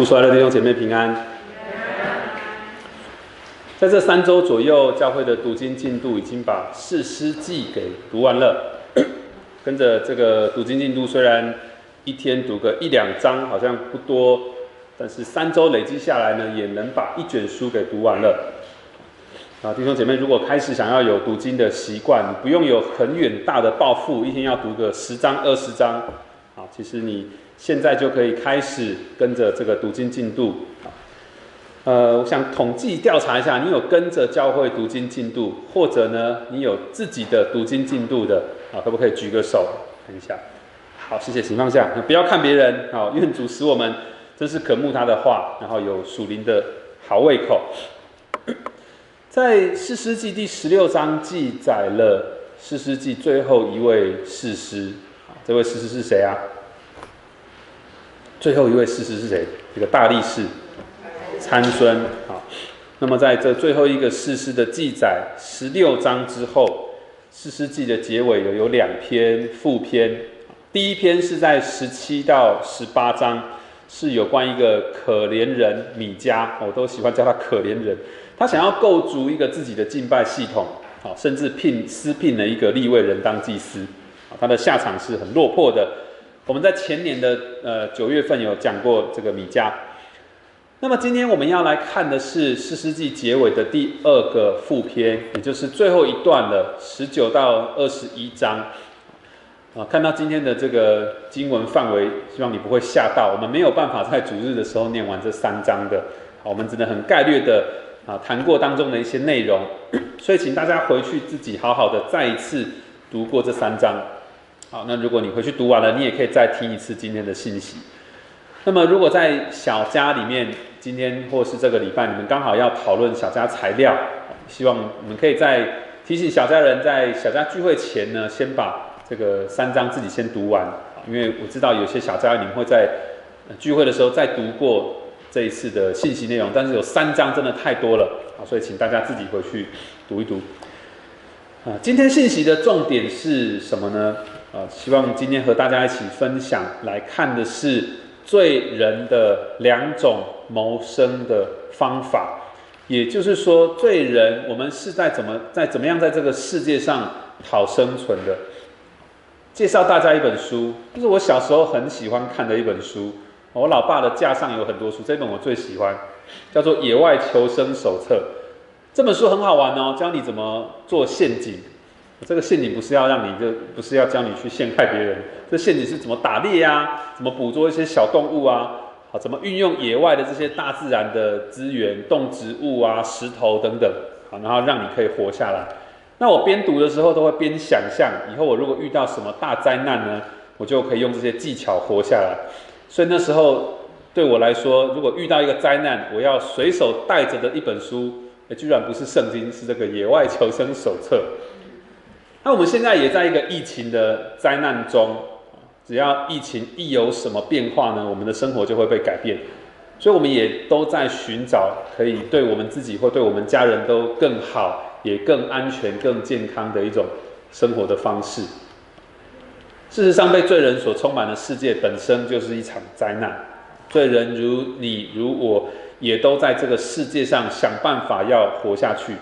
主所爱的弟兄姐妹平安。在这三周左右，教会的读经进度已经把《四诗记》给读完了。跟着这个读经进度，虽然一天读个一两章，好像不多，但是三周累积下来呢，也能把一卷书给读完了。啊，弟兄姐妹，如果开始想要有读经的习惯，不用有很远大的抱负，一天要读个十章二十章。啊，其实你现在就可以开始跟着这个读经进度。呃，我想统计调查一下，你有跟着教会读经进度，或者呢，你有自己的读经进度的，啊，可不可以举个手看一下？好，谢谢，请放下，不要看别人。好，愿主使我们真是渴慕他的话，然后有属灵的好胃口。在四世纪第十六章记载了四世纪最后一位士师，这位士师是谁啊？最后一位士师是谁？这个大力士参孙。啊，那么在这最后一个士师的记载十六章之后，四世纪的结尾有有两篇副篇，第一篇是在十七到十八章，是有关一个可怜人米迦，我都喜欢叫他可怜人。他想要构筑一个自己的敬拜系统，好，甚至聘私聘了一个立位人当祭司，他的下场是很落魄的。我们在前年的呃九月份有讲过这个米迦。那么今天我们要来看的是四世纪结尾的第二个副篇，也就是最后一段了，十九到二十一章。啊，看到今天的这个经文范围，希望你不会吓到。我们没有办法在主日的时候念完这三章的，好，我们只能很概略的。啊，谈过当中的一些内容，所以请大家回去自己好好的再一次读过这三章。好，那如果你回去读完了，你也可以再听一次今天的信息。那么，如果在小家里面，今天或是这个礼拜，你们刚好要讨论小家材料，希望你们可以在提醒小家人在小家聚会前呢，先把这个三章自己先读完，因为我知道有些小家你们会在聚会的时候再读过。这一次的信息内容，但是有三章真的太多了啊，所以请大家自己回去读一读。啊，今天信息的重点是什么呢？啊，希望今天和大家一起分享来看的是罪人的两种谋生的方法，也就是说，罪人我们是在怎么在怎么样在这个世界上讨生存的。介绍大家一本书，就是我小时候很喜欢看的一本书。我老爸的架上有很多书，这本我最喜欢，叫做《野外求生手册》。这本书很好玩哦，教你怎么做陷阱。这个陷阱不是要让你就不是要教你去陷害别人，这陷阱是怎么打猎啊，怎么捕捉一些小动物啊，好，怎么运用野外的这些大自然的资源，动植物啊、石头等等，好，然后让你可以活下来。那我边读的时候都会边想象，以后我如果遇到什么大灾难呢，我就可以用这些技巧活下来。所以那时候对我来说，如果遇到一个灾难，我要随手带着的一本书，居然不是圣经，是这个《野外求生手册》。那我们现在也在一个疫情的灾难中，只要疫情一有什么变化呢，我们的生活就会被改变。所以我们也都在寻找可以对我们自己或对我们家人都更好、也更安全、更健康的一种生活的方式。事实上，被罪人所充满的世界本身就是一场灾难。罪人如你如我，也都在这个世界上想办法要活下去。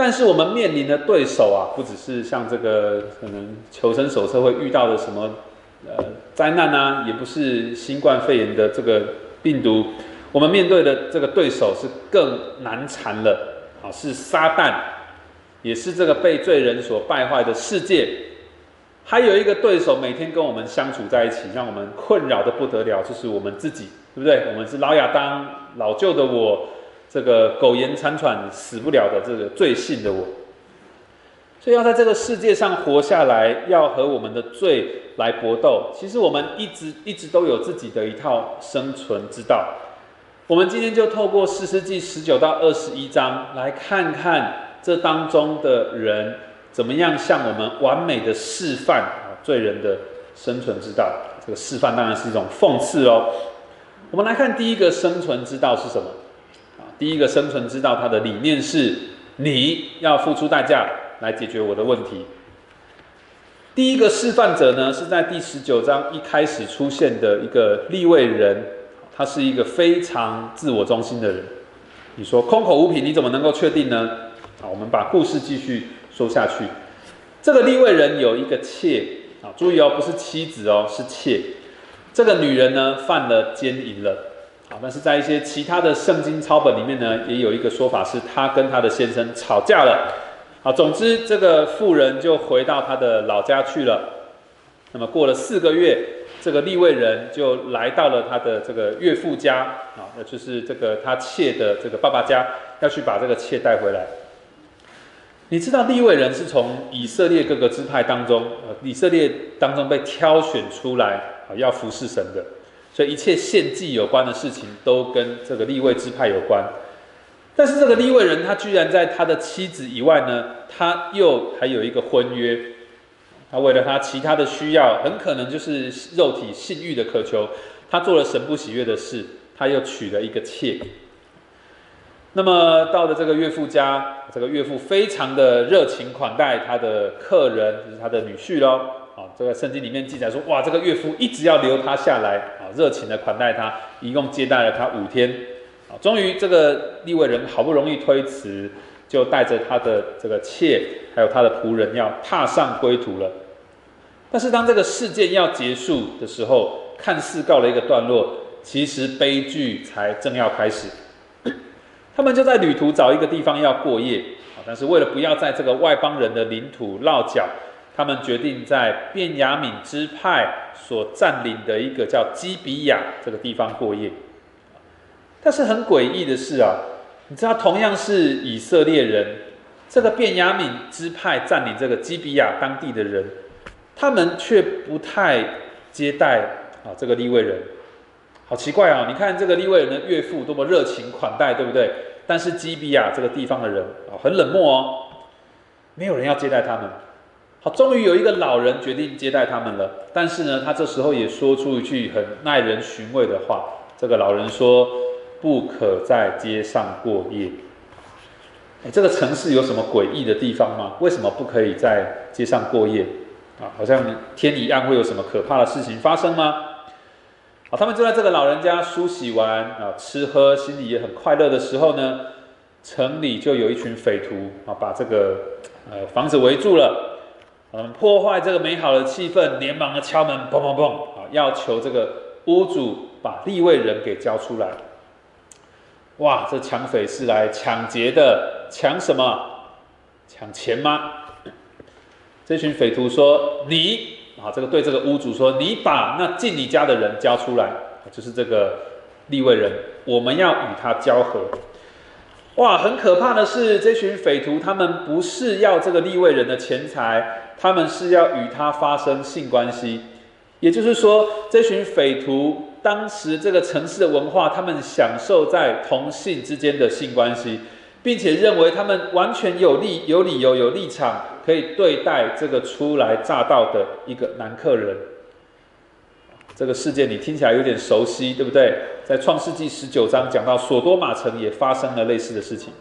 但是，我们面临的对手啊，不只是像这个可能求生手册会遇到的什么呃灾难啊，也不是新冠肺炎的这个病毒。我们面对的这个对手是更难缠了啊，是撒旦，也是这个被罪人所败坏的世界。还有一个对手每天跟我们相处在一起，让我们困扰的不得了，就是我们自己，对不对？我们是老亚当、老旧的我，这个苟延残喘、死不了的这个罪性的我。所以要在这个世界上活下来，要和我们的罪来搏斗。其实我们一直一直都有自己的一套生存之道。我们今天就透过四世纪十九到二十一章，来看看这当中的人。怎么样向我们完美的示范啊罪人的生存之道？这个示范当然是一种讽刺哦。我们来看第一个生存之道是什么？第一个生存之道，它的理念是你要付出代价来解决我的问题。第一个示范者呢，是在第十九章一开始出现的一个立位人，他是一个非常自我中心的人。你说空口无凭，你怎么能够确定呢？啊，我们把故事继续说下去。这个立位人有一个妾啊，注意哦，不是妻子哦，是妾。这个女人呢犯了奸淫了，啊，但是在一些其他的圣经抄本里面呢，也有一个说法是他跟他的先生吵架了。好，总之这个妇人就回到她的老家去了。那么过了四个月，这个立位人就来到了他的这个岳父家啊，那就是这个他妾的这个爸爸家，要去把这个妾带回来。你知道立位人是从以色列各个支派当中，呃，以色列当中被挑选出来啊，要服侍神的，所以一切献祭有关的事情都跟这个立位支派有关。但是这个立位人他居然在他的妻子以外呢，他又还有一个婚约。他为了他其他的需要，很可能就是肉体性欲的渴求，他做了神不喜悦的事，他又娶了一个妾。那么到了这个岳父家，这个岳父非常的热情款待他的客人，就是他的女婿喽。啊，这个圣经里面记载说，哇，这个岳父一直要留他下来，啊，热情的款待他，一共接待了他五天。啊，终于这个利未人好不容易推辞。就带着他的这个妾，还有他的仆人，要踏上归途了。但是当这个事件要结束的时候，看似告了一个段落，其实悲剧才正要开始。他们就在旅途找一个地方要过夜啊，但是为了不要在这个外邦人的领土落脚，他们决定在便雅悯支派所占领的一个叫基比亚这个地方过夜。但是很诡异的是啊。你知道，同样是以色列人，这个便雅悯支派占领这个基比亚当地的人，他们却不太接待啊这个利未人，好奇怪啊！你看这个利未人的岳父多么热情款待，对不对？但是基比亚这个地方的人啊，很冷漠哦，没有人要接待他们。好，终于有一个老人决定接待他们了，但是呢，他这时候也说出一句很耐人寻味的话。这个老人说。不可在街上过夜。哎，这个城市有什么诡异的地方吗？为什么不可以在街上过夜？啊，好像天一暗会有什么可怕的事情发生吗？好，他们就在这个老人家梳洗完啊，吃喝，心里也很快乐的时候呢，城里就有一群匪徒啊，把这个呃房子围住了，嗯，破坏这个美好的气氛，连忙的敲门，砰砰砰，啊，要求这个屋主把立位人给交出来。哇，这抢匪是来抢劫的，抢什么？抢钱吗？这群匪徒说：“你啊，这个对这个屋主说，你把那进你家的人交出来，就是这个立位人，我们要与他交合。”哇，很可怕的是，这群匪徒他们不是要这个立位人的钱财，他们是要与他发生性关系。也就是说，这群匪徒。当时这个城市的文化，他们享受在同性之间的性关系，并且认为他们完全有利、有理由、有立场，可以对待这个初来乍到的一个男客人。这个事件你听起来有点熟悉，对不对？在创世纪十九章讲到，索多玛城也发生了类似的事情。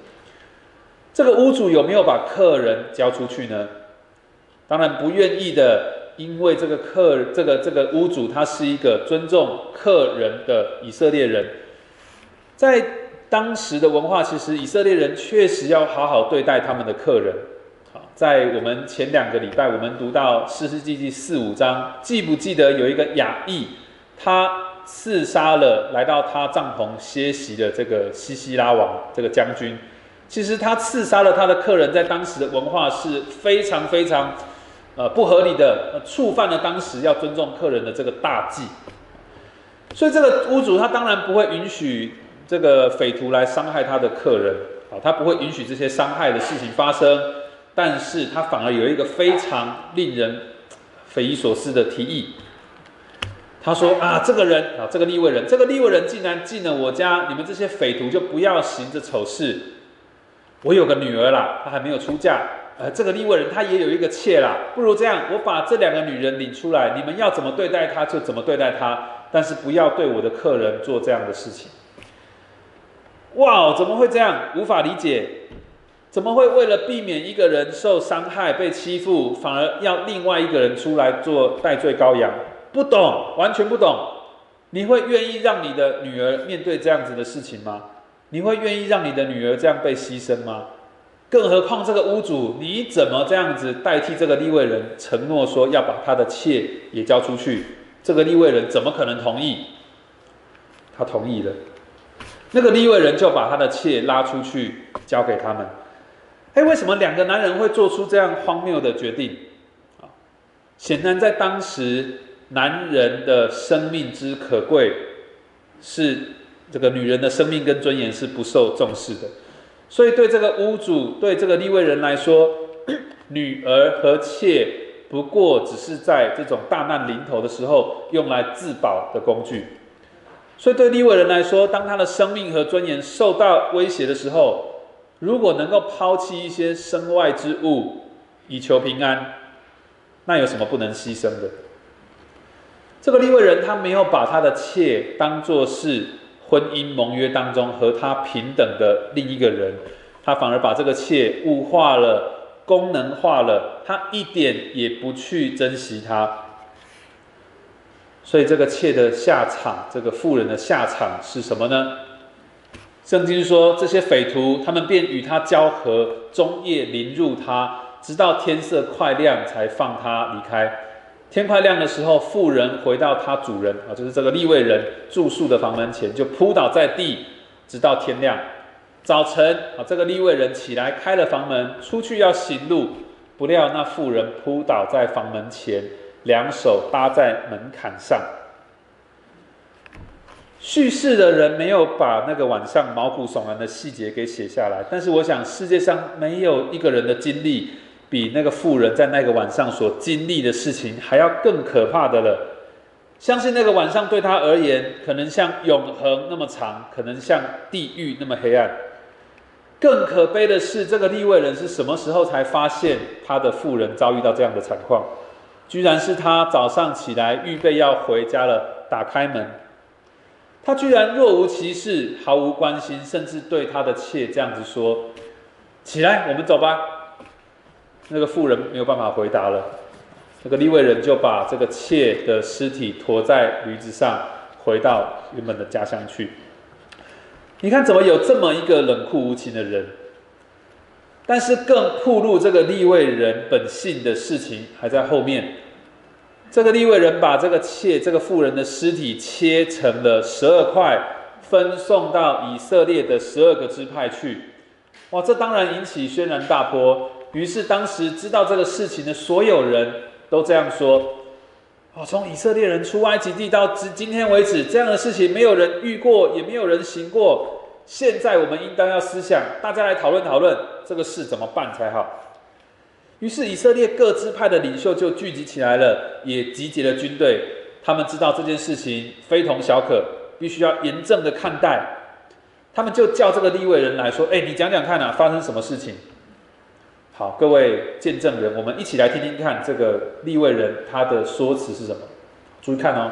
这个屋主有没有把客人交出去呢？当然不愿意的。因为这个客，这个这个屋主，他是一个尊重客人的以色列人，在当时的文化，其实以色列人确实要好好对待他们的客人。在我们前两个礼拜，我们读到四世纪第四五章，记不记得有一个雅裔，他刺杀了来到他帐篷歇息的这个西西拉王这个将军？其实他刺杀了他的客人，在当时的文化是非常非常。呃，不合理的，触犯了当时要尊重客人的这个大忌，所以这个屋主他当然不会允许这个匪徒来伤害他的客人，啊，他不会允许这些伤害的事情发生，但是他反而有一个非常令人匪夷所思的提议，他说啊，这个人啊，这个立位人，这个立位人竟然进了我家，你们这些匪徒就不要行这丑事，我有个女儿啦，她还没有出嫁。呃，这个立位人他也有一个妾啦，不如这样，我把这两个女人领出来，你们要怎么对待她就怎么对待她，但是不要对我的客人做这样的事情。哇，怎么会这样？无法理解，怎么会为了避免一个人受伤害、被欺负，反而要另外一个人出来做代罪羔羊？不懂，完全不懂。你会愿意让你的女儿面对这样子的事情吗？你会愿意让你的女儿这样被牺牲吗？更何况这个屋主，你怎么这样子代替这个立位人承诺说要把他的妾也交出去？这个立位人怎么可能同意？他同意了，那个立位人就把他的妾拉出去交给他们。哎，为什么两个男人会做出这样荒谬的决定？啊，显然在当时，男人的生命之可贵，是这个女人的生命跟尊严是不受重视的。所以，对这个屋主，对这个立位人来说，女儿和妾不过只是在这种大难临头的时候用来自保的工具。所以，对立位人来说，当他的生命和尊严受到威胁的时候，如果能够抛弃一些身外之物以求平安，那有什么不能牺牲的？这个立位人他没有把他的妾当作是。婚姻盟约当中和他平等的另一个人，他反而把这个妾物化了、功能化了，他一点也不去珍惜他。所以这个妾的下场，这个妇人的下场是什么呢？圣经说，这些匪徒他们便与他交合，终夜凌辱他，直到天色快亮才放他离开。天快亮的时候，妇人回到他主人啊，就是这个立位人住宿的房门前，就扑倒在地，直到天亮。早晨啊，这个立位人起来开了房门，出去要行路，不料那妇人扑倒在房门前，两手搭在门槛上。叙事的人没有把那个晚上毛骨悚然的细节给写下来，但是我想世界上没有一个人的经历。比那个妇人在那个晚上所经历的事情还要更可怕的了。相信那个晚上对他而言，可能像永恒那么长，可能像地狱那么黑暗。更可悲的是，这个立位人是什么时候才发现他的妇人遭遇到这样的惨况？居然是他早上起来预备要回家了，打开门，他居然若无其事，毫无关心，甚至对他的妾这样子说：“起来，我们走吧。”那个妇人没有办法回答了，那个利未人就把这个妾的尸体驮在驴子上，回到原本的家乡去。你看，怎么有这么一个冷酷无情的人？但是更暴露这个利未人本性的事情还在后面。这个利未人把这个妾、这个妇人的尸体切成了十二块，分送到以色列的十二个支派去。哇，这当然引起轩然大波。于是，当时知道这个事情的所有人都这样说：“哦，从以色列人出埃及地到今今天为止，这样的事情没有人遇过，也没有人行过。现在我们应当要思想，大家来讨论讨论这个事怎么办才好。”于是，以色列各支派的领袖就聚集起来了，也集结了军队。他们知道这件事情非同小可，必须要严正的看待。他们就叫这个立位人来说：“哎，你讲讲看啊，发生什么事情？”好，各位见证人，我们一起来听听看这个立位人他的说辞是什么。注意看哦，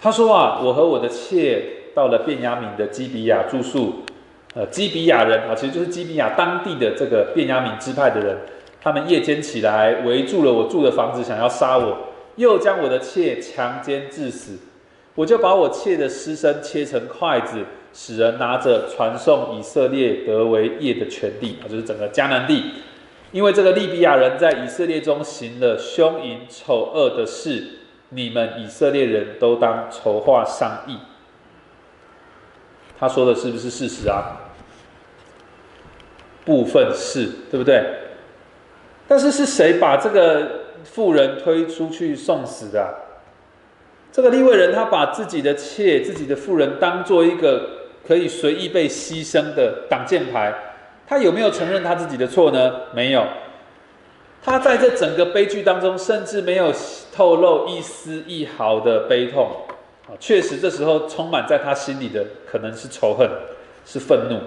他说啊，我和我的妾到了便雅敏的基比亚住宿。呃，基比亚人啊，其实就是基比亚当地的这个便雅敏支派的人，他们夜间起来围住了我住的房子，想要杀我，又将我的妾强奸致死。我就把我妾的尸身切成筷子。使人拿着传送以色列得为业的权利啊，就是整个迦南地。因为这个利比亚人在以色列中行了凶淫丑恶的事，你们以色列人都当筹划商议。他说的是不是事实啊？部分是，对不对？但是是谁把这个妇人推出去送死的？这个立位人他把自己的妾、自己的妇人当做一个。可以随意被牺牲的挡箭牌，他有没有承认他自己的错呢？没有。他在这整个悲剧当中，甚至没有透露一丝一毫的悲痛。确实，这时候充满在他心里的可能是仇恨，是愤怒。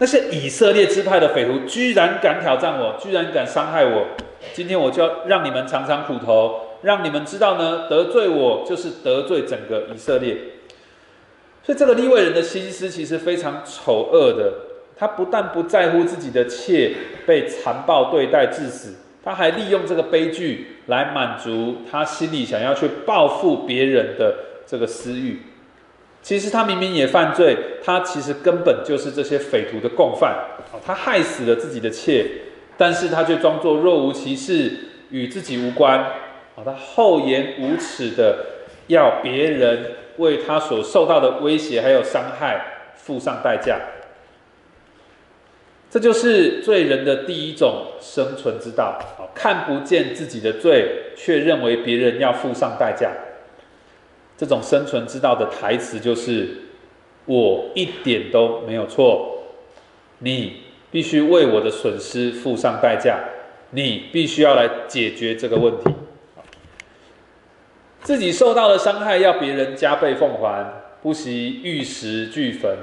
那些以色列支派的匪徒居然敢挑战我，居然敢伤害我，今天我就要让你们尝尝苦头，让你们知道呢，得罪我就是得罪整个以色列。所以这个利未人的心思其实非常丑恶的，他不但不在乎自己的妾被残暴对待致死，他还利用这个悲剧来满足他心里想要去报复别人的这个私欲。其实他明明也犯罪，他其实根本就是这些匪徒的共犯！他害死了自己的妾，但是他却装作若无其事，与自己无关啊！他厚颜无耻的要别人为他所受到的威胁还有伤害付上代价。这就是罪人的第一种生存之道！看不见自己的罪，却认为别人要付上代价。这种生存之道的台词就是：“我一点都没有错，你必须为我的损失付上代价，你必须要来解决这个问题。自己受到的伤害要别人加倍奉还，不惜玉石俱焚，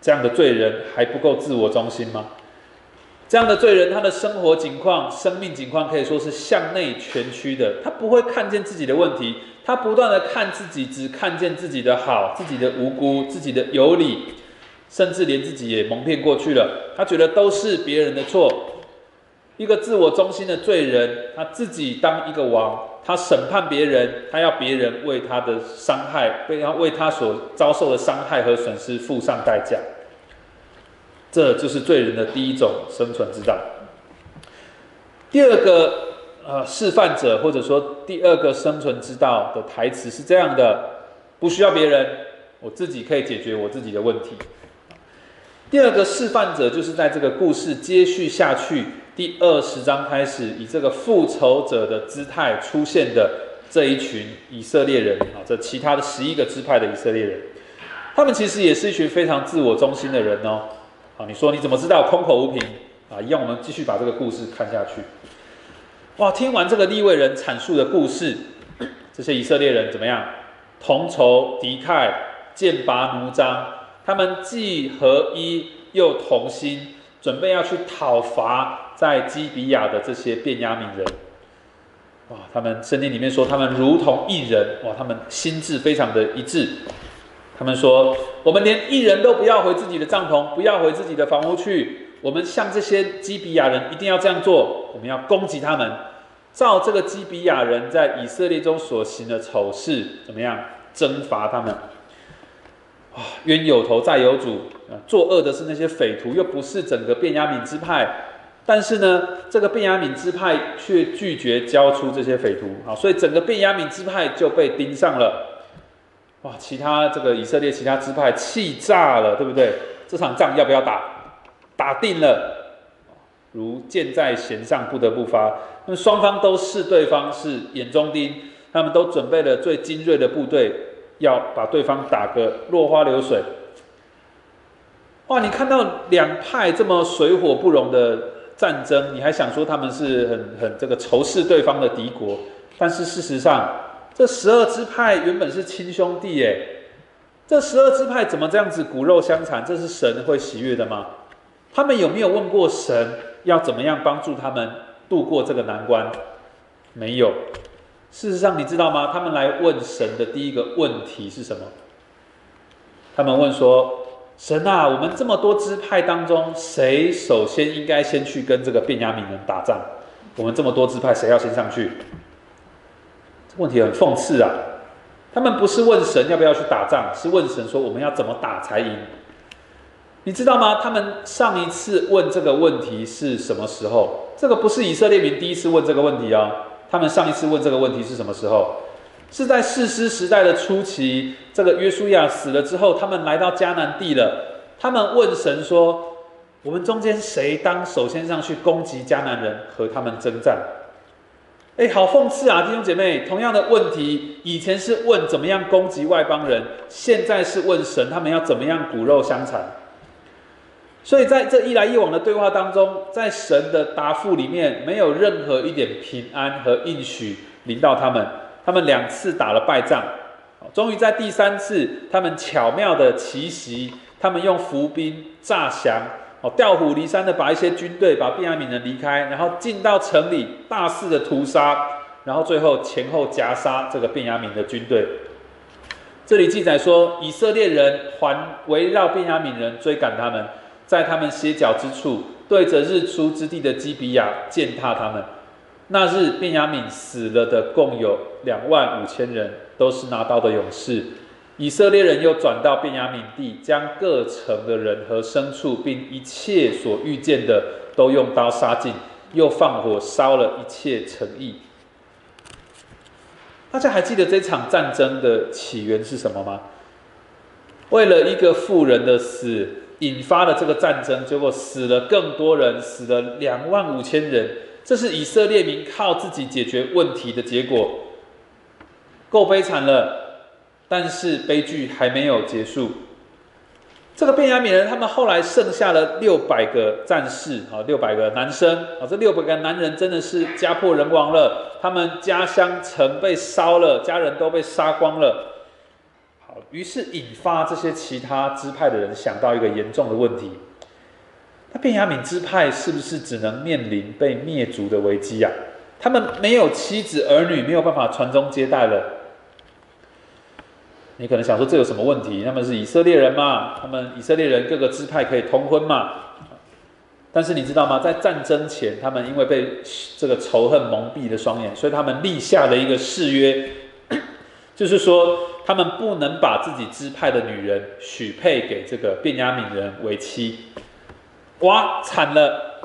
这样的罪人还不够自我中心吗？这样的罪人，他的生活境况、生命境况可以说是向内蜷曲的，他不会看见自己的问题。”他不断的看自己，只看见自己的好，自己的无辜，自己的有理，甚至连自己也蒙骗过去了。他觉得都是别人的错。一个自我中心的罪人，他自己当一个王，他审判别人，他要别人为他的伤害，为他为他所遭受的伤害和损失付上代价。这就是罪人的第一种生存之道。第二个。呃，示范者或者说第二个生存之道的台词是这样的：不需要别人，我自己可以解决我自己的问题。第二个示范者就是在这个故事接续下去第二十章开始，以这个复仇者的姿态出现的这一群以色列人啊，这其他的十一个支派的以色列人，他们其实也是一群非常自我中心的人哦。好，你说你怎么知道空口无凭啊？一样，我们继续把这个故事看下去。哇！听完这个立位人阐述的故事，这些以色列人怎么样？同仇敌忾，剑拔弩张。他们既合一又同心，准备要去讨伐在基比亚的这些便雅悯人。哇！他们圣经里面说，他们如同一人。哇！他们心智非常的一致。他们说：“我们连一人都不要回自己的帐篷，不要回自己的房屋去。我们像这些基比亚人，一定要这样做。我们要攻击他们。”照这个基比亚人在以色列中所行的丑事，怎么样征伐他们？啊，冤有头债有主啊！作恶的是那些匪徒，又不是整个便雅悯支派。但是呢，这个便雅悯支派却拒绝交出这些匪徒啊，所以整个便雅悯支派就被盯上了。哇，其他这个以色列其他支派气炸了，对不对？这场仗要不要打？打定了，如箭在弦上，不得不发。那么双方都视对方是眼中钉，他们都准备了最精锐的部队，要把对方打个落花流水。哇！你看到两派这么水火不容的战争，你还想说他们是很很这个仇视对方的敌国？但是事实上，这十二支派原本是亲兄弟耶。这十二支派怎么这样子骨肉相残？这是神会喜悦的吗？他们有没有问过神要怎么样帮助他们？度过这个难关，没有。事实上，你知道吗？他们来问神的第一个问题是什么？他们问说：“神啊，我们这么多支派当中，谁首先应该先去跟这个便雅悯人打仗？我们这么多支派，谁要先上去？”问题很讽刺啊！他们不是问神要不要去打仗，是问神说：“我们要怎么打才赢？”你知道吗？他们上一次问这个问题是什么时候？这个不是以色列民第一次问这个问题啊！他们上一次问这个问题是什么时候？是在士师时代的初期，这个约书亚死了之后，他们来到迦南地了。他们问神说：“我们中间谁当首先上去攻击迦南人和他们征战？”哎，好讽刺啊！弟兄姐妹，同样的问题，以前是问怎么样攻击外邦人，现在是问神他们要怎么样骨肉相残。所以在这一来一往的对话当中，在神的答复里面，没有任何一点平安和应许临到他们。他们两次打了败仗，终于在第三次，他们巧妙的奇袭，他们用伏兵诈降，哦，调虎离山的把一些军队把便雅悯人离开，然后进到城里大肆的屠杀，然后最后前后夹杀这个便雅悯的军队。这里记载说，以色列人环围绕便雅悯人追赶他们。在他们歇脚之处，对着日出之地的基比亚践踏他们。那日，便雅悯死了的共有两万五千人，都是拿刀的勇士。以色列人又转到便雅悯地，将各城的人和牲畜，并一切所遇见的，都用刀杀尽，又放火烧了一切城邑。大家还记得这场战争的起源是什么吗？为了一个妇人的死，引发了这个战争，结果死了更多人，死了两万五千人。这是以色列民靠自己解决问题的结果，够悲惨了。但是悲剧还没有结束。这个便雅悯人，他们后来剩下了六百个战士，啊，六百个男生，啊，这六百个男人真的是家破人亡了，他们家乡城被烧了，家人都被杀光了。好，于是引发这些其他支派的人想到一个严重的问题：那便雅悯支派是不是只能面临被灭族的危机呀？他们没有妻子儿女，没有办法传宗接代了。你可能想说这有什么问题？他们是以色列人嘛？他们以色列人各个支派可以通婚嘛？但是你知道吗？在战争前，他们因为被这个仇恨蒙蔽了双眼，所以他们立下了一个誓约，就是说他们不能把自己支派的女人许配给这个便雅悯人为妻。哇，惨了！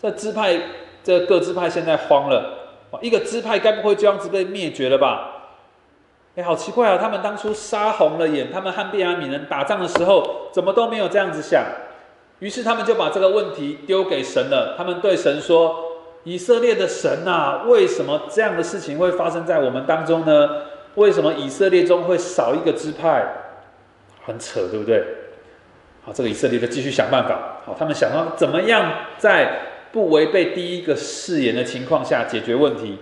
这支派这各支派现在慌了，一个支派该不会这样子被灭绝了吧？哎，好奇怪啊！他们当初杀红了眼，他们和便雅悯人打仗的时候，怎么都没有这样子想。于是他们就把这个问题丢给神了。他们对神说：“以色列的神呐，为什么这样的事情会发生在我们当中呢？为什么以色列中会少一个支派？很扯，对不对？”好，这个以色列就继续想办法。好，他们想到怎么样在不违背第一个誓言的情况下解决问题。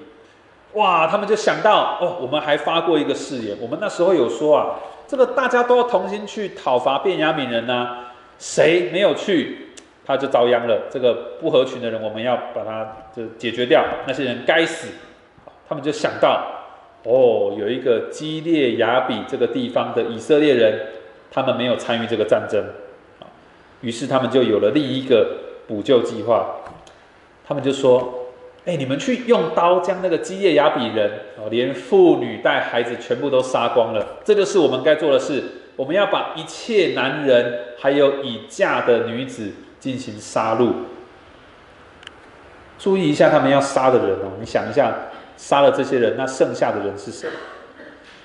哇，他们就想到哦，我们还发过一个誓言，我们那时候有说啊，这个大家都要同心去讨伐便雅悯人呢，谁没有去，他就遭殃了。这个不合群的人，我们要把他就解决掉，那些人该死。他们就想到，哦，有一个基列雅比这个地方的以色列人，他们没有参与这个战争，于是他们就有了另一个补救计划，他们就说。哎，你们去用刀将那个基业雅比人哦，连妇女带孩子全部都杀光了。这就是我们该做的事。我们要把一切男人还有已嫁的女子进行杀戮。注意一下他们要杀的人哦，你想一下，杀了这些人，那剩下的人是谁？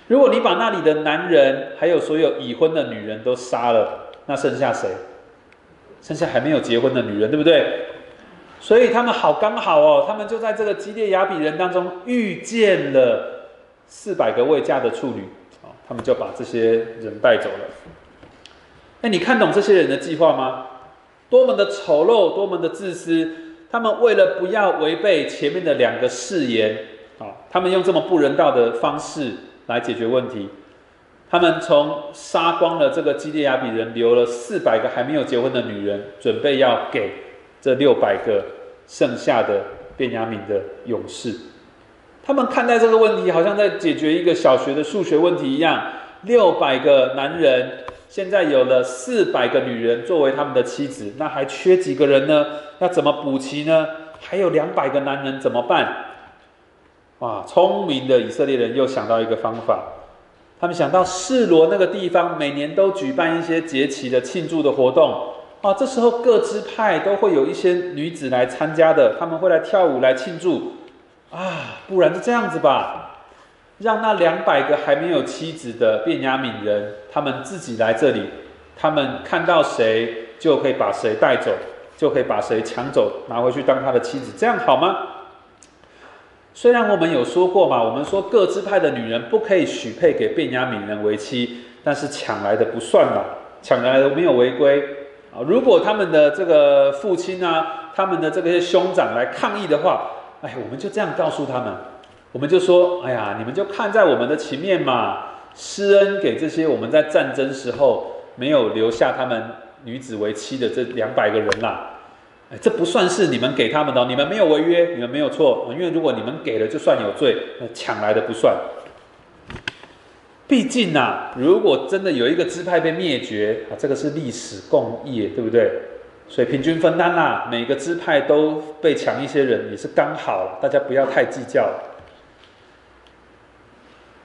如果你把那里的男人还有所有已婚的女人都杀了，那剩下谁？剩下还没有结婚的女人，对不对？所以他们好刚好哦，他们就在这个基列雅比人当中遇见了四百个未嫁的处女啊，他们就把这些人带走了。哎，你看懂这些人的计划吗？多么的丑陋，多么的自私！他们为了不要违背前面的两个誓言啊，他们用这么不人道的方式来解决问题。他们从杀光了这个基列雅比人，留了四百个还没有结婚的女人，准备要给。这六百个剩下的便雅悯的勇士，他们看待这个问题，好像在解决一个小学的数学问题一样。六百个男人现在有了四百个女人作为他们的妻子，那还缺几个人呢？要怎么补齐呢？还有两百个男人怎么办？哇！聪明的以色列人又想到一个方法，他们想到示罗那个地方，每年都举办一些节期的庆祝的活动。啊，这时候各支派都会有一些女子来参加的，他们会来跳舞来庆祝。啊，不然就这样子吧，让那两百个还没有妻子的便雅悯人，他们自己来这里，他们看到谁就可以把谁带走，就可以把谁抢走，拿回去当他的妻子，这样好吗？虽然我们有说过嘛，我们说各支派的女人不可以许配给便雅悯人为妻，但是抢来的不算嘛，抢来的没有违规。啊，如果他们的这个父亲啊，他们的这些兄长来抗议的话，哎，我们就这样告诉他们，我们就说，哎呀，你们就看在我们的情面嘛，施恩给这些我们在战争时候没有留下他们女子为妻的这两百个人啦，哎，这不算是你们给他们的，你们没有违约，你们没有错，因为如果你们给了，就算有罪，那抢来的不算。毕竟呐，如果真的有一个支派被灭绝啊，这个是历史共业，对不对？所以平均分担啦，每个支派都被抢一些人，也是刚好，大家不要太计较。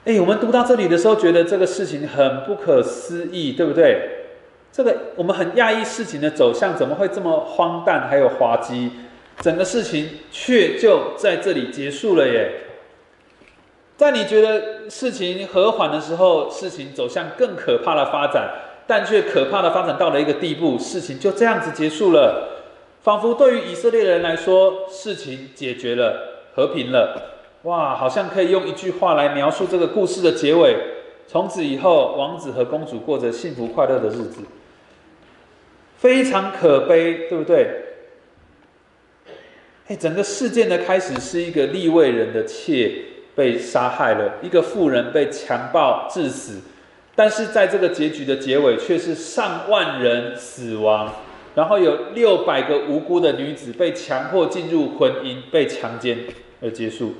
哎，我们读到这里的时候，觉得这个事情很不可思议，对不对？这个我们很讶异事情的走向怎么会这么荒诞，还有滑稽？整个事情却就在这里结束了耶！在你觉得事情和缓的时候，事情走向更可怕的发展，但却可怕的发展到了一个地步，事情就这样子结束了，仿佛对于以色列人来说，事情解决了，和平了。哇，好像可以用一句话来描述这个故事的结尾：从此以后，王子和公主过着幸福快乐的日子。非常可悲，对不对？哎，整个事件的开始是一个立位人的妾被杀害了，一个妇人被强暴致死，但是在这个结局的结尾却是上万人死亡，然后有六百个无辜的女子被强迫进入婚姻，被强奸而结束。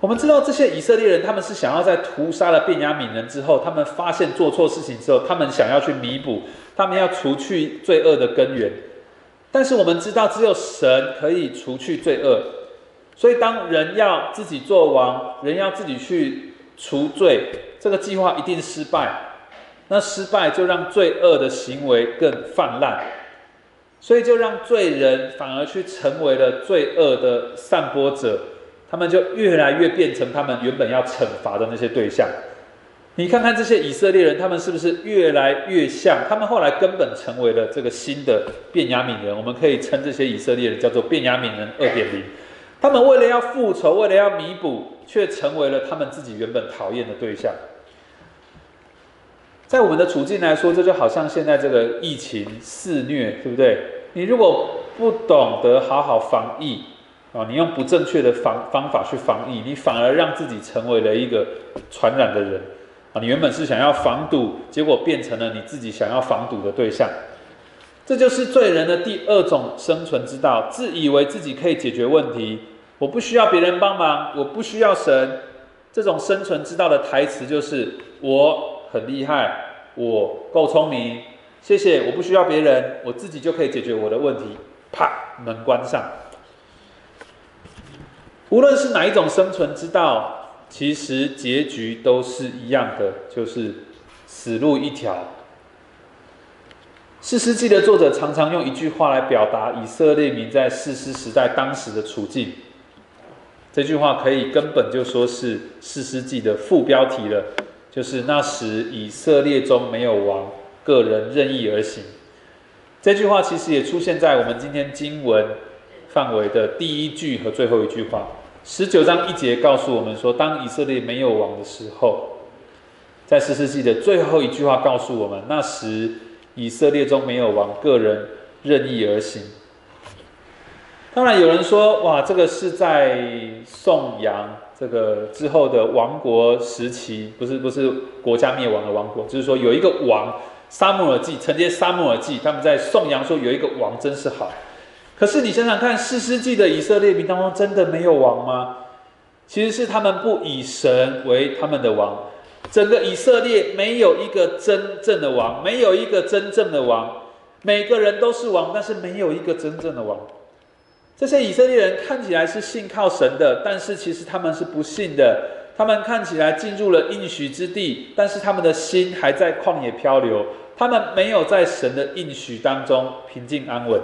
我们知道这些以色列人，他们是想要在屠杀了便雅悯人之后，他们发现做错事情之后，他们想要去弥补，他们要除去罪恶的根源。但是我们知道，只有神可以除去罪恶，所以当人要自己做王，人要自己去除罪，这个计划一定失败。那失败就让罪恶的行为更泛滥，所以就让罪人反而去成为了罪恶的散播者，他们就越来越变成他们原本要惩罚的那些对象。你看看这些以色列人，他们是不是越来越像？他们后来根本成为了这个新的便雅悯人。我们可以称这些以色列人叫做便雅悯人二点零。他们为了要复仇，为了要弥补，却成为了他们自己原本讨厌的对象。在我们的处境来说，这就好像现在这个疫情肆虐，对不对？你如果不懂得好好防疫啊，你用不正确的防方法去防疫，你反而让自己成为了一个传染的人。啊，你原本是想要防堵，结果变成了你自己想要防堵的对象。这就是罪人的第二种生存之道，自以为自己可以解决问题，我不需要别人帮忙，我不需要神。这种生存之道的台词就是我很厉害，我够聪明，谢谢，我不需要别人，我自己就可以解决我的问题。啪，门关上。无论是哪一种生存之道。其实结局都是一样的，就是死路一条。四世纪的作者常常用一句话来表达以色列民在四世时代当时的处境。这句话可以根本就说是四世纪的副标题了，就是那时以色列中没有王，个人任意而行。这句话其实也出现在我们今天经文范围的第一句和最后一句话。十九章一节告诉我们说，当以色列没有王的时候，在四世纪的最后一句话告诉我们，那时以色列中没有王，个人任意而行。当然有人说，哇，这个是在宋阳这个之后的亡国时期，不是不是国家灭亡的亡国，就是说有一个王，沙姆尔记承接沙姆尔记，他们在宋阳说有一个王真是好。可是你想想看，四世纪的以色列民当中真的没有王吗？其实是他们不以神为他们的王，整个以色列没有一个真正的王，没有一个真正的王，每个人都是王，但是没有一个真正的王。这些以色列人看起来是信靠神的，但是其实他们是不信的。他们看起来进入了应许之地，但是他们的心还在旷野漂流，他们没有在神的应许当中平静安稳。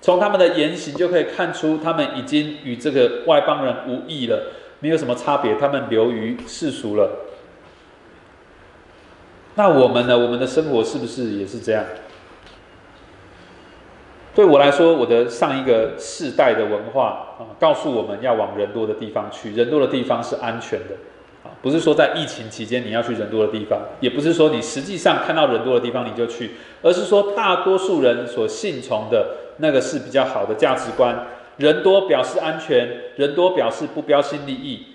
从他们的言行就可以看出，他们已经与这个外邦人无异了，没有什么差别。他们流于世俗了。那我们呢？我们的生活是不是也是这样？对我来说，我的上一个世代的文化啊，告诉我们要往人多的地方去，人多的地方是安全的啊，不是说在疫情期间你要去人多的地方，也不是说你实际上看到人多的地方你就去，而是说大多数人所信从的。那个是比较好的价值观，人多表示安全，人多表示不标新立异。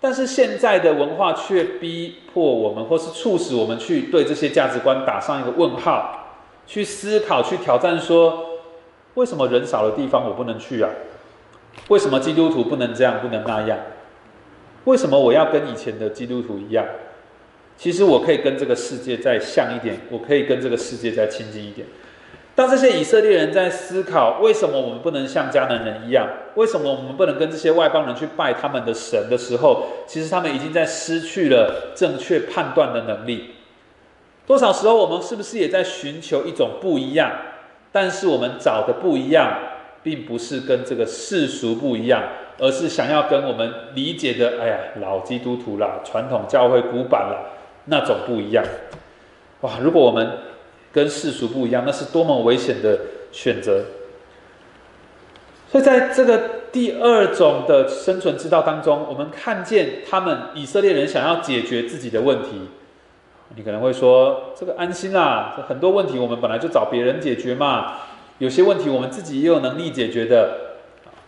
但是现在的文化却逼迫我们，或是促使我们去对这些价值观打上一个问号，去思考、去挑战，说为什么人少的地方我不能去啊？为什么基督徒不能这样、不能那样？为什么我要跟以前的基督徒一样？其实我可以跟这个世界再像一点，我可以跟这个世界再亲近一点。当这些以色列人在思考为什么我们不能像迦南人一样，为什么我们不能跟这些外邦人去拜他们的神的时候，其实他们已经在失去了正确判断的能力。多少时候，我们是不是也在寻求一种不一样？但是我们找的不一样，并不是跟这个世俗不一样，而是想要跟我们理解的，哎呀，老基督徒啦，传统教会古板啦，那种不一样。哇，如果我们跟世俗不一样，那是多么危险的选择。所以在这个第二种的生存之道当中，我们看见他们以色列人想要解决自己的问题。你可能会说，这个安心啦，很多问题我们本来就找别人解决嘛。有些问题我们自己也有能力解决的，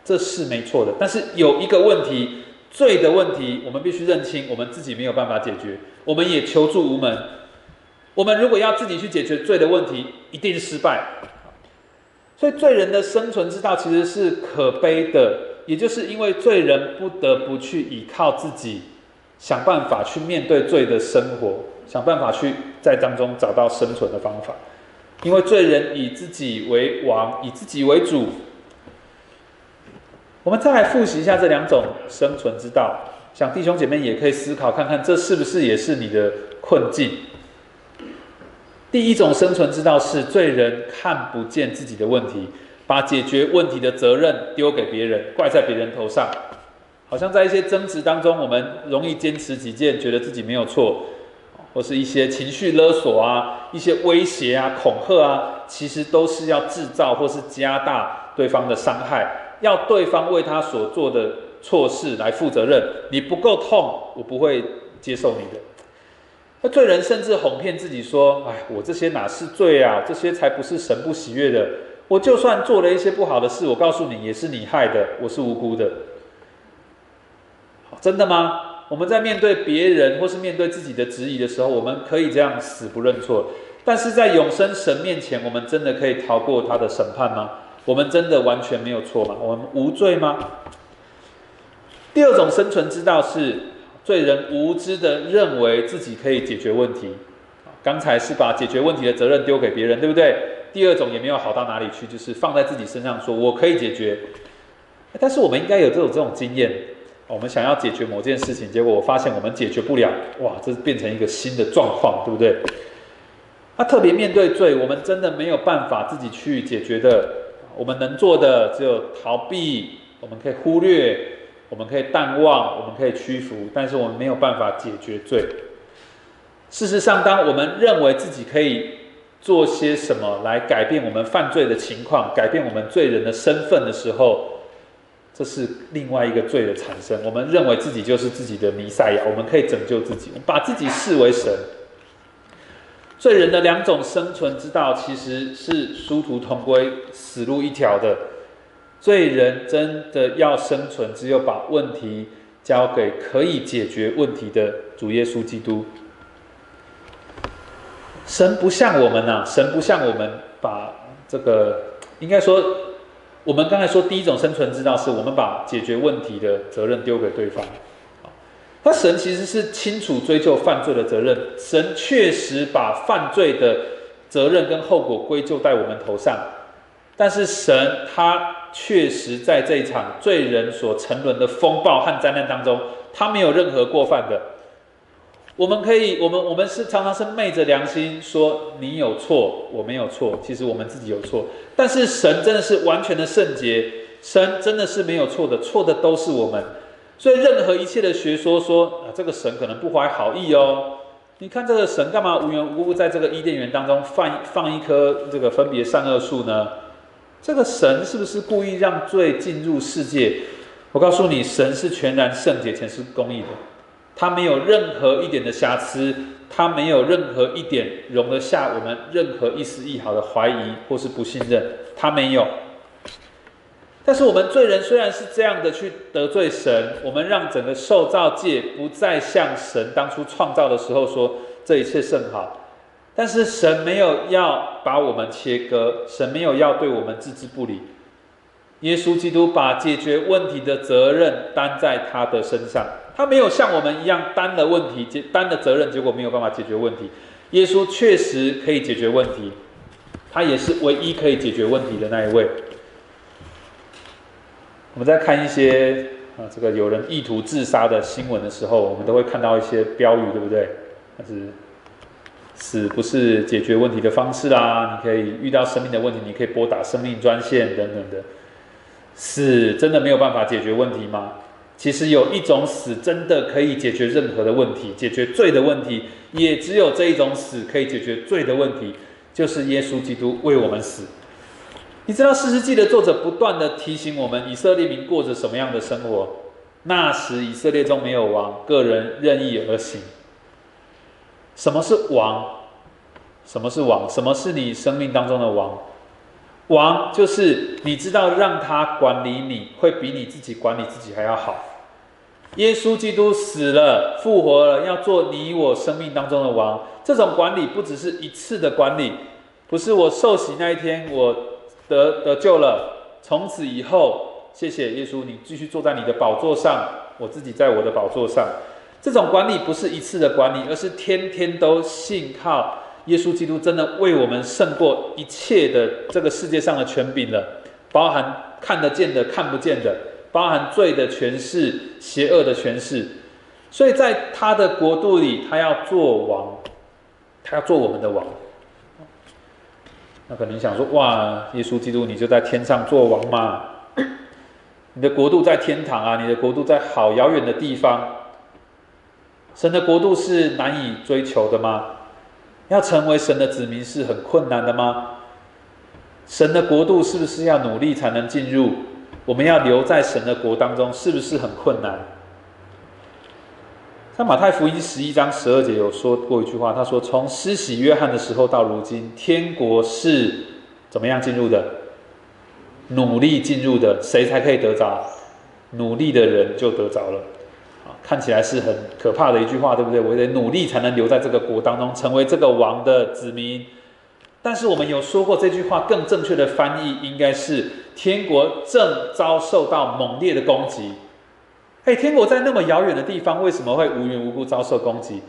这是没错的。但是有一个问题，罪的问题，我们必须认清，我们自己没有办法解决，我们也求助无门。我们如果要自己去解决罪的问题，一定失败。所以罪人的生存之道其实是可悲的，也就是因为罪人不得不去依靠自己，想办法去面对罪的生活。想办法去在当中找到生存的方法，因为罪人以自己为王，以自己为主。我们再来复习一下这两种生存之道，想弟兄姐妹也可以思考看看，这是不是也是你的困境？第一种生存之道是罪人看不见自己的问题，把解决问题的责任丢给别人，怪在别人头上，好像在一些争执当中，我们容易坚持己见，觉得自己没有错。或是一些情绪勒索啊，一些威胁啊、恐吓啊，其实都是要制造或是加大对方的伤害，要对方为他所做的错事来负责任。你不够痛，我不会接受你的。那罪人甚至哄骗自己说：“哎，我这些哪是罪啊？这些才不是神不喜悦的。我就算做了一些不好的事，我告诉你，也是你害的，我是无辜的。”真的吗？我们在面对别人或是面对自己的质疑的时候，我们可以这样死不认错；但是在永生神面前，我们真的可以逃过他的审判吗？我们真的完全没有错吗？我们无罪吗？第二种生存之道是罪人无知的认为自己可以解决问题。刚才是把解决问题的责任丢给别人，对不对？第二种也没有好到哪里去，就是放在自己身上，说我可以解决。但是我们应该有这种这种经验。我们想要解决某件事情，结果我发现我们解决不了，哇，这变成一个新的状况，对不对？那特别面对罪，我们真的没有办法自己去解决的。我们能做的只有逃避，我们可以忽略，我们可以淡忘，我们可以屈服，但是我们没有办法解决罪。事实上，当我们认为自己可以做些什么来改变我们犯罪的情况，改变我们罪人的身份的时候，这是另外一个罪的产生。我们认为自己就是自己的弥赛亚，我们可以拯救自己，把自己视为神。罪人的两种生存之道其实是殊途同归、死路一条的。罪人真的要生存，只有把问题交给可以解决问题的主耶稣基督。神不像我们呐，神不像我们把这个应该说。我们刚才说，第一种生存之道是我们把解决问题的责任丢给对方。那神其实是清楚追究犯罪的责任，神确实把犯罪的责任跟后果归咎在我们头上。但是神他确实在这场罪人所沉沦的风暴和灾难当中，他没有任何过犯的。我们可以，我们我们是常常是昧着良心说你有错，我没有错。其实我们自己有错，但是神真的是完全的圣洁，神真的是没有错的，错的都是我们。所以任何一切的学说说啊，这个神可能不怀好意哦。你看这个神干嘛无缘无故在这个伊甸园当中放放一棵这个分别善恶树呢？这个神是不是故意让罪进入世界？我告诉你，神是全然圣洁，全是公义的。他没有任何一点的瑕疵，他没有任何一点容得下我们任何一丝一毫的怀疑或是不信任，他没有。但是我们罪人虽然是这样的去得罪神，我们让整个受造界不再像神当初创造的时候说这一切甚好，但是神没有要把我们切割，神没有要对我们置之不理。耶稣基督把解决问题的责任担在他的身上。他没有像我们一样担了问题，担了责任，结果没有办法解决问题。耶稣确实可以解决问题，他也是唯一可以解决问题的那一位。我们在看一些啊，这个有人意图自杀的新闻的时候，我们都会看到一些标语，对不对？但是死不是解决问题的方式啦。你可以遇到生命的问题，你可以拨打生命专线等等的。死真的没有办法解决问题吗？其实有一种死真的可以解决任何的问题，解决罪的问题，也只有这一种死可以解决罪的问题，就是耶稣基督为我们死。你知道《四世纪》的作者不断的提醒我们，以色列民过着什么样的生活？那时以色列中没有王，个人任意而行。什么是王？什么是王？什么是你生命当中的王？王就是你知道，让他管理你会比你自己管理自己还要好。耶稣基督死了，复活了，要做你我生命当中的王。这种管理不只是一次的管理，不是我受洗那一天我。得得救了，从此以后，谢谢耶稣，你继续坐在你的宝座上，我自己在我的宝座上。这种管理不是一次的管理，而是天天都信靠耶稣基督，真的为我们胜过一切的这个世界上的权柄了，包含看得见的、看不见的，包含罪的权势、邪恶的权势。所以在他的国度里，他要做王，他要做我们的王。那可能想说，哇，耶稣基督，你就在天上做王嘛？你的国度在天堂啊，你的国度在好遥远的地方。神的国度是难以追求的吗？要成为神的子民是很困难的吗？神的国度是不是要努力才能进入？我们要留在神的国当中，是不是很困难？在马太福音十一章十二节有说过一句话，他说：“从施洗约翰的时候到如今，天国是怎么样进入的？努力进入的，谁才可以得着？努力的人就得着了。看起来是很可怕的一句话，对不对？我得努力才能留在这个国当中，成为这个王的子民。但是我们有说过这句话更正确的翻译应该是：天国正遭受到猛烈的攻击。”哎，天国在那么遥远的地方，为什么会无缘无故遭受攻击？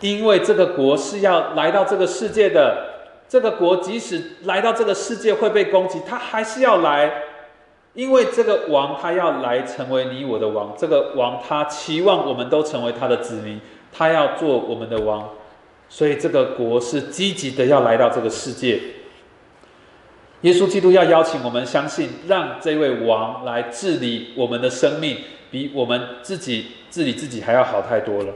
因为这个国是要来到这个世界的。这个国即使来到这个世界会被攻击，他还是要来，因为这个王他要来成为你我的王。这个王他期望我们都成为他的子民，他要做我们的王，所以这个国是积极的要来到这个世界。耶稣基督要邀请我们相信，让这位王来治理我们的生命。比我们自己治理自己还要好太多了。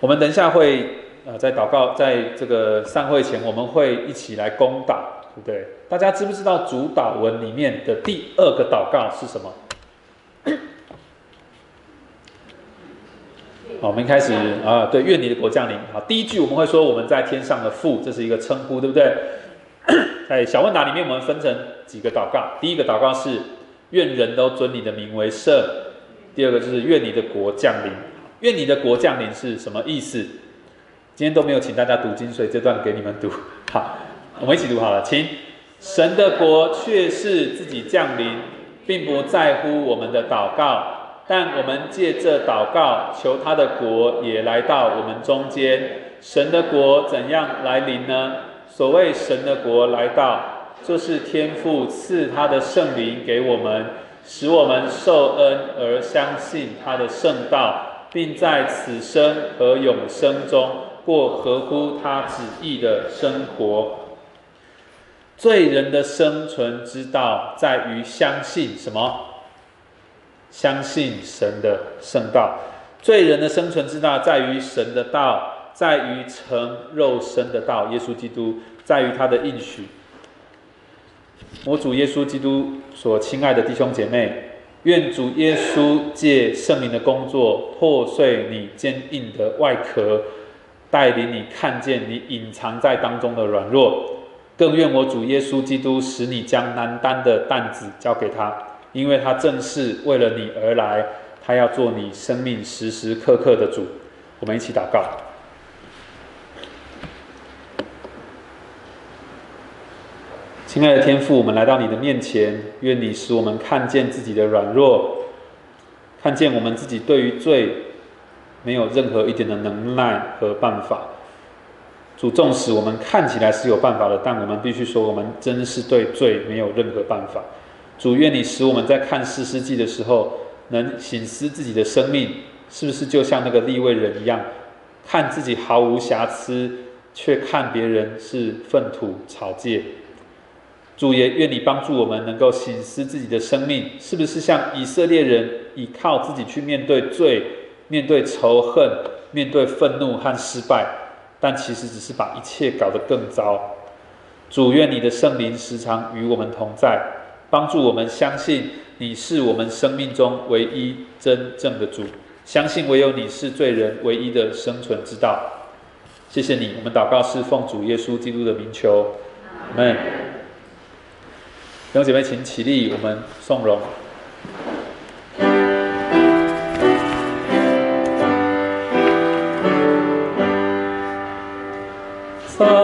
我们等一下会呃，在祷告，在这个散会前，我们会一起来攻打，对不对？大家知不知道主导文里面的第二个祷告是什么？好，我们开始啊，对，愿你的国降临。好，第一句我们会说我们在天上的父，这是一个称呼，对不对？在 小问答里面，我们分成几个祷告。第一个祷告是。愿人都尊你的名为圣。第二个就是愿你的国降临。愿你的国降临是什么意思？今天都没有请大家读经，所以这段给你们读。好，我们一起读好了，请。神的国却是自己降临，并不在乎我们的祷告，但我们借这祷告，求他的国也来到我们中间。神的国怎样来临呢？所谓神的国来到。就是天父赐他的圣灵给我们，使我们受恩而相信他的圣道，并在此生和永生中过合乎他旨意的生活。罪人的生存之道在于相信什么？相信神的圣道。罪人的生存之道在于神的道，在于成肉身的道，耶稣基督，在于他的应许。我主耶稣基督所亲爱的弟兄姐妹，愿主耶稣借圣灵的工作破碎你坚硬的外壳，带领你看见你隐藏在当中的软弱。更愿我主耶稣基督使你将难担的担子交给他，因为他正是为了你而来，他要做你生命时时刻刻的主。我们一起祷告。亲爱的天父，我们来到你的面前，愿你使我们看见自己的软弱，看见我们自己对于罪没有任何一点的能耐和办法。主，纵使我们看起来是有办法的，但我们必须说，我们真是对罪没有任何办法。主，愿你使我们在看四世纪的时候，能醒思自己的生命是不是就像那个立位人一样，看自己毫无瑕疵，却看别人是粪土草芥。主也愿你帮助我们，能够醒思自己的生命是不是像以色列人，依靠自己去面对罪、面对仇恨、面对愤怒和失败，但其实只是把一切搞得更糟。主愿你的圣灵时常与我们同在，帮助我们相信你是我们生命中唯一真正的主，相信唯有你是罪人唯一的生存之道。谢谢你，我们祷告是奉主耶稣基督的名求，阿门。弟兄姐妹，请起立，我们颂荣。さ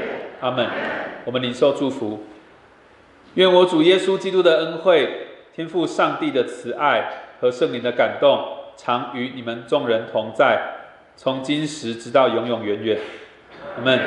阿门，我们领受祝福，愿我主耶稣基督的恩惠，天赋上帝的慈爱和圣灵的感动，常与你们众人同在，从今时直到永永远远。阿门。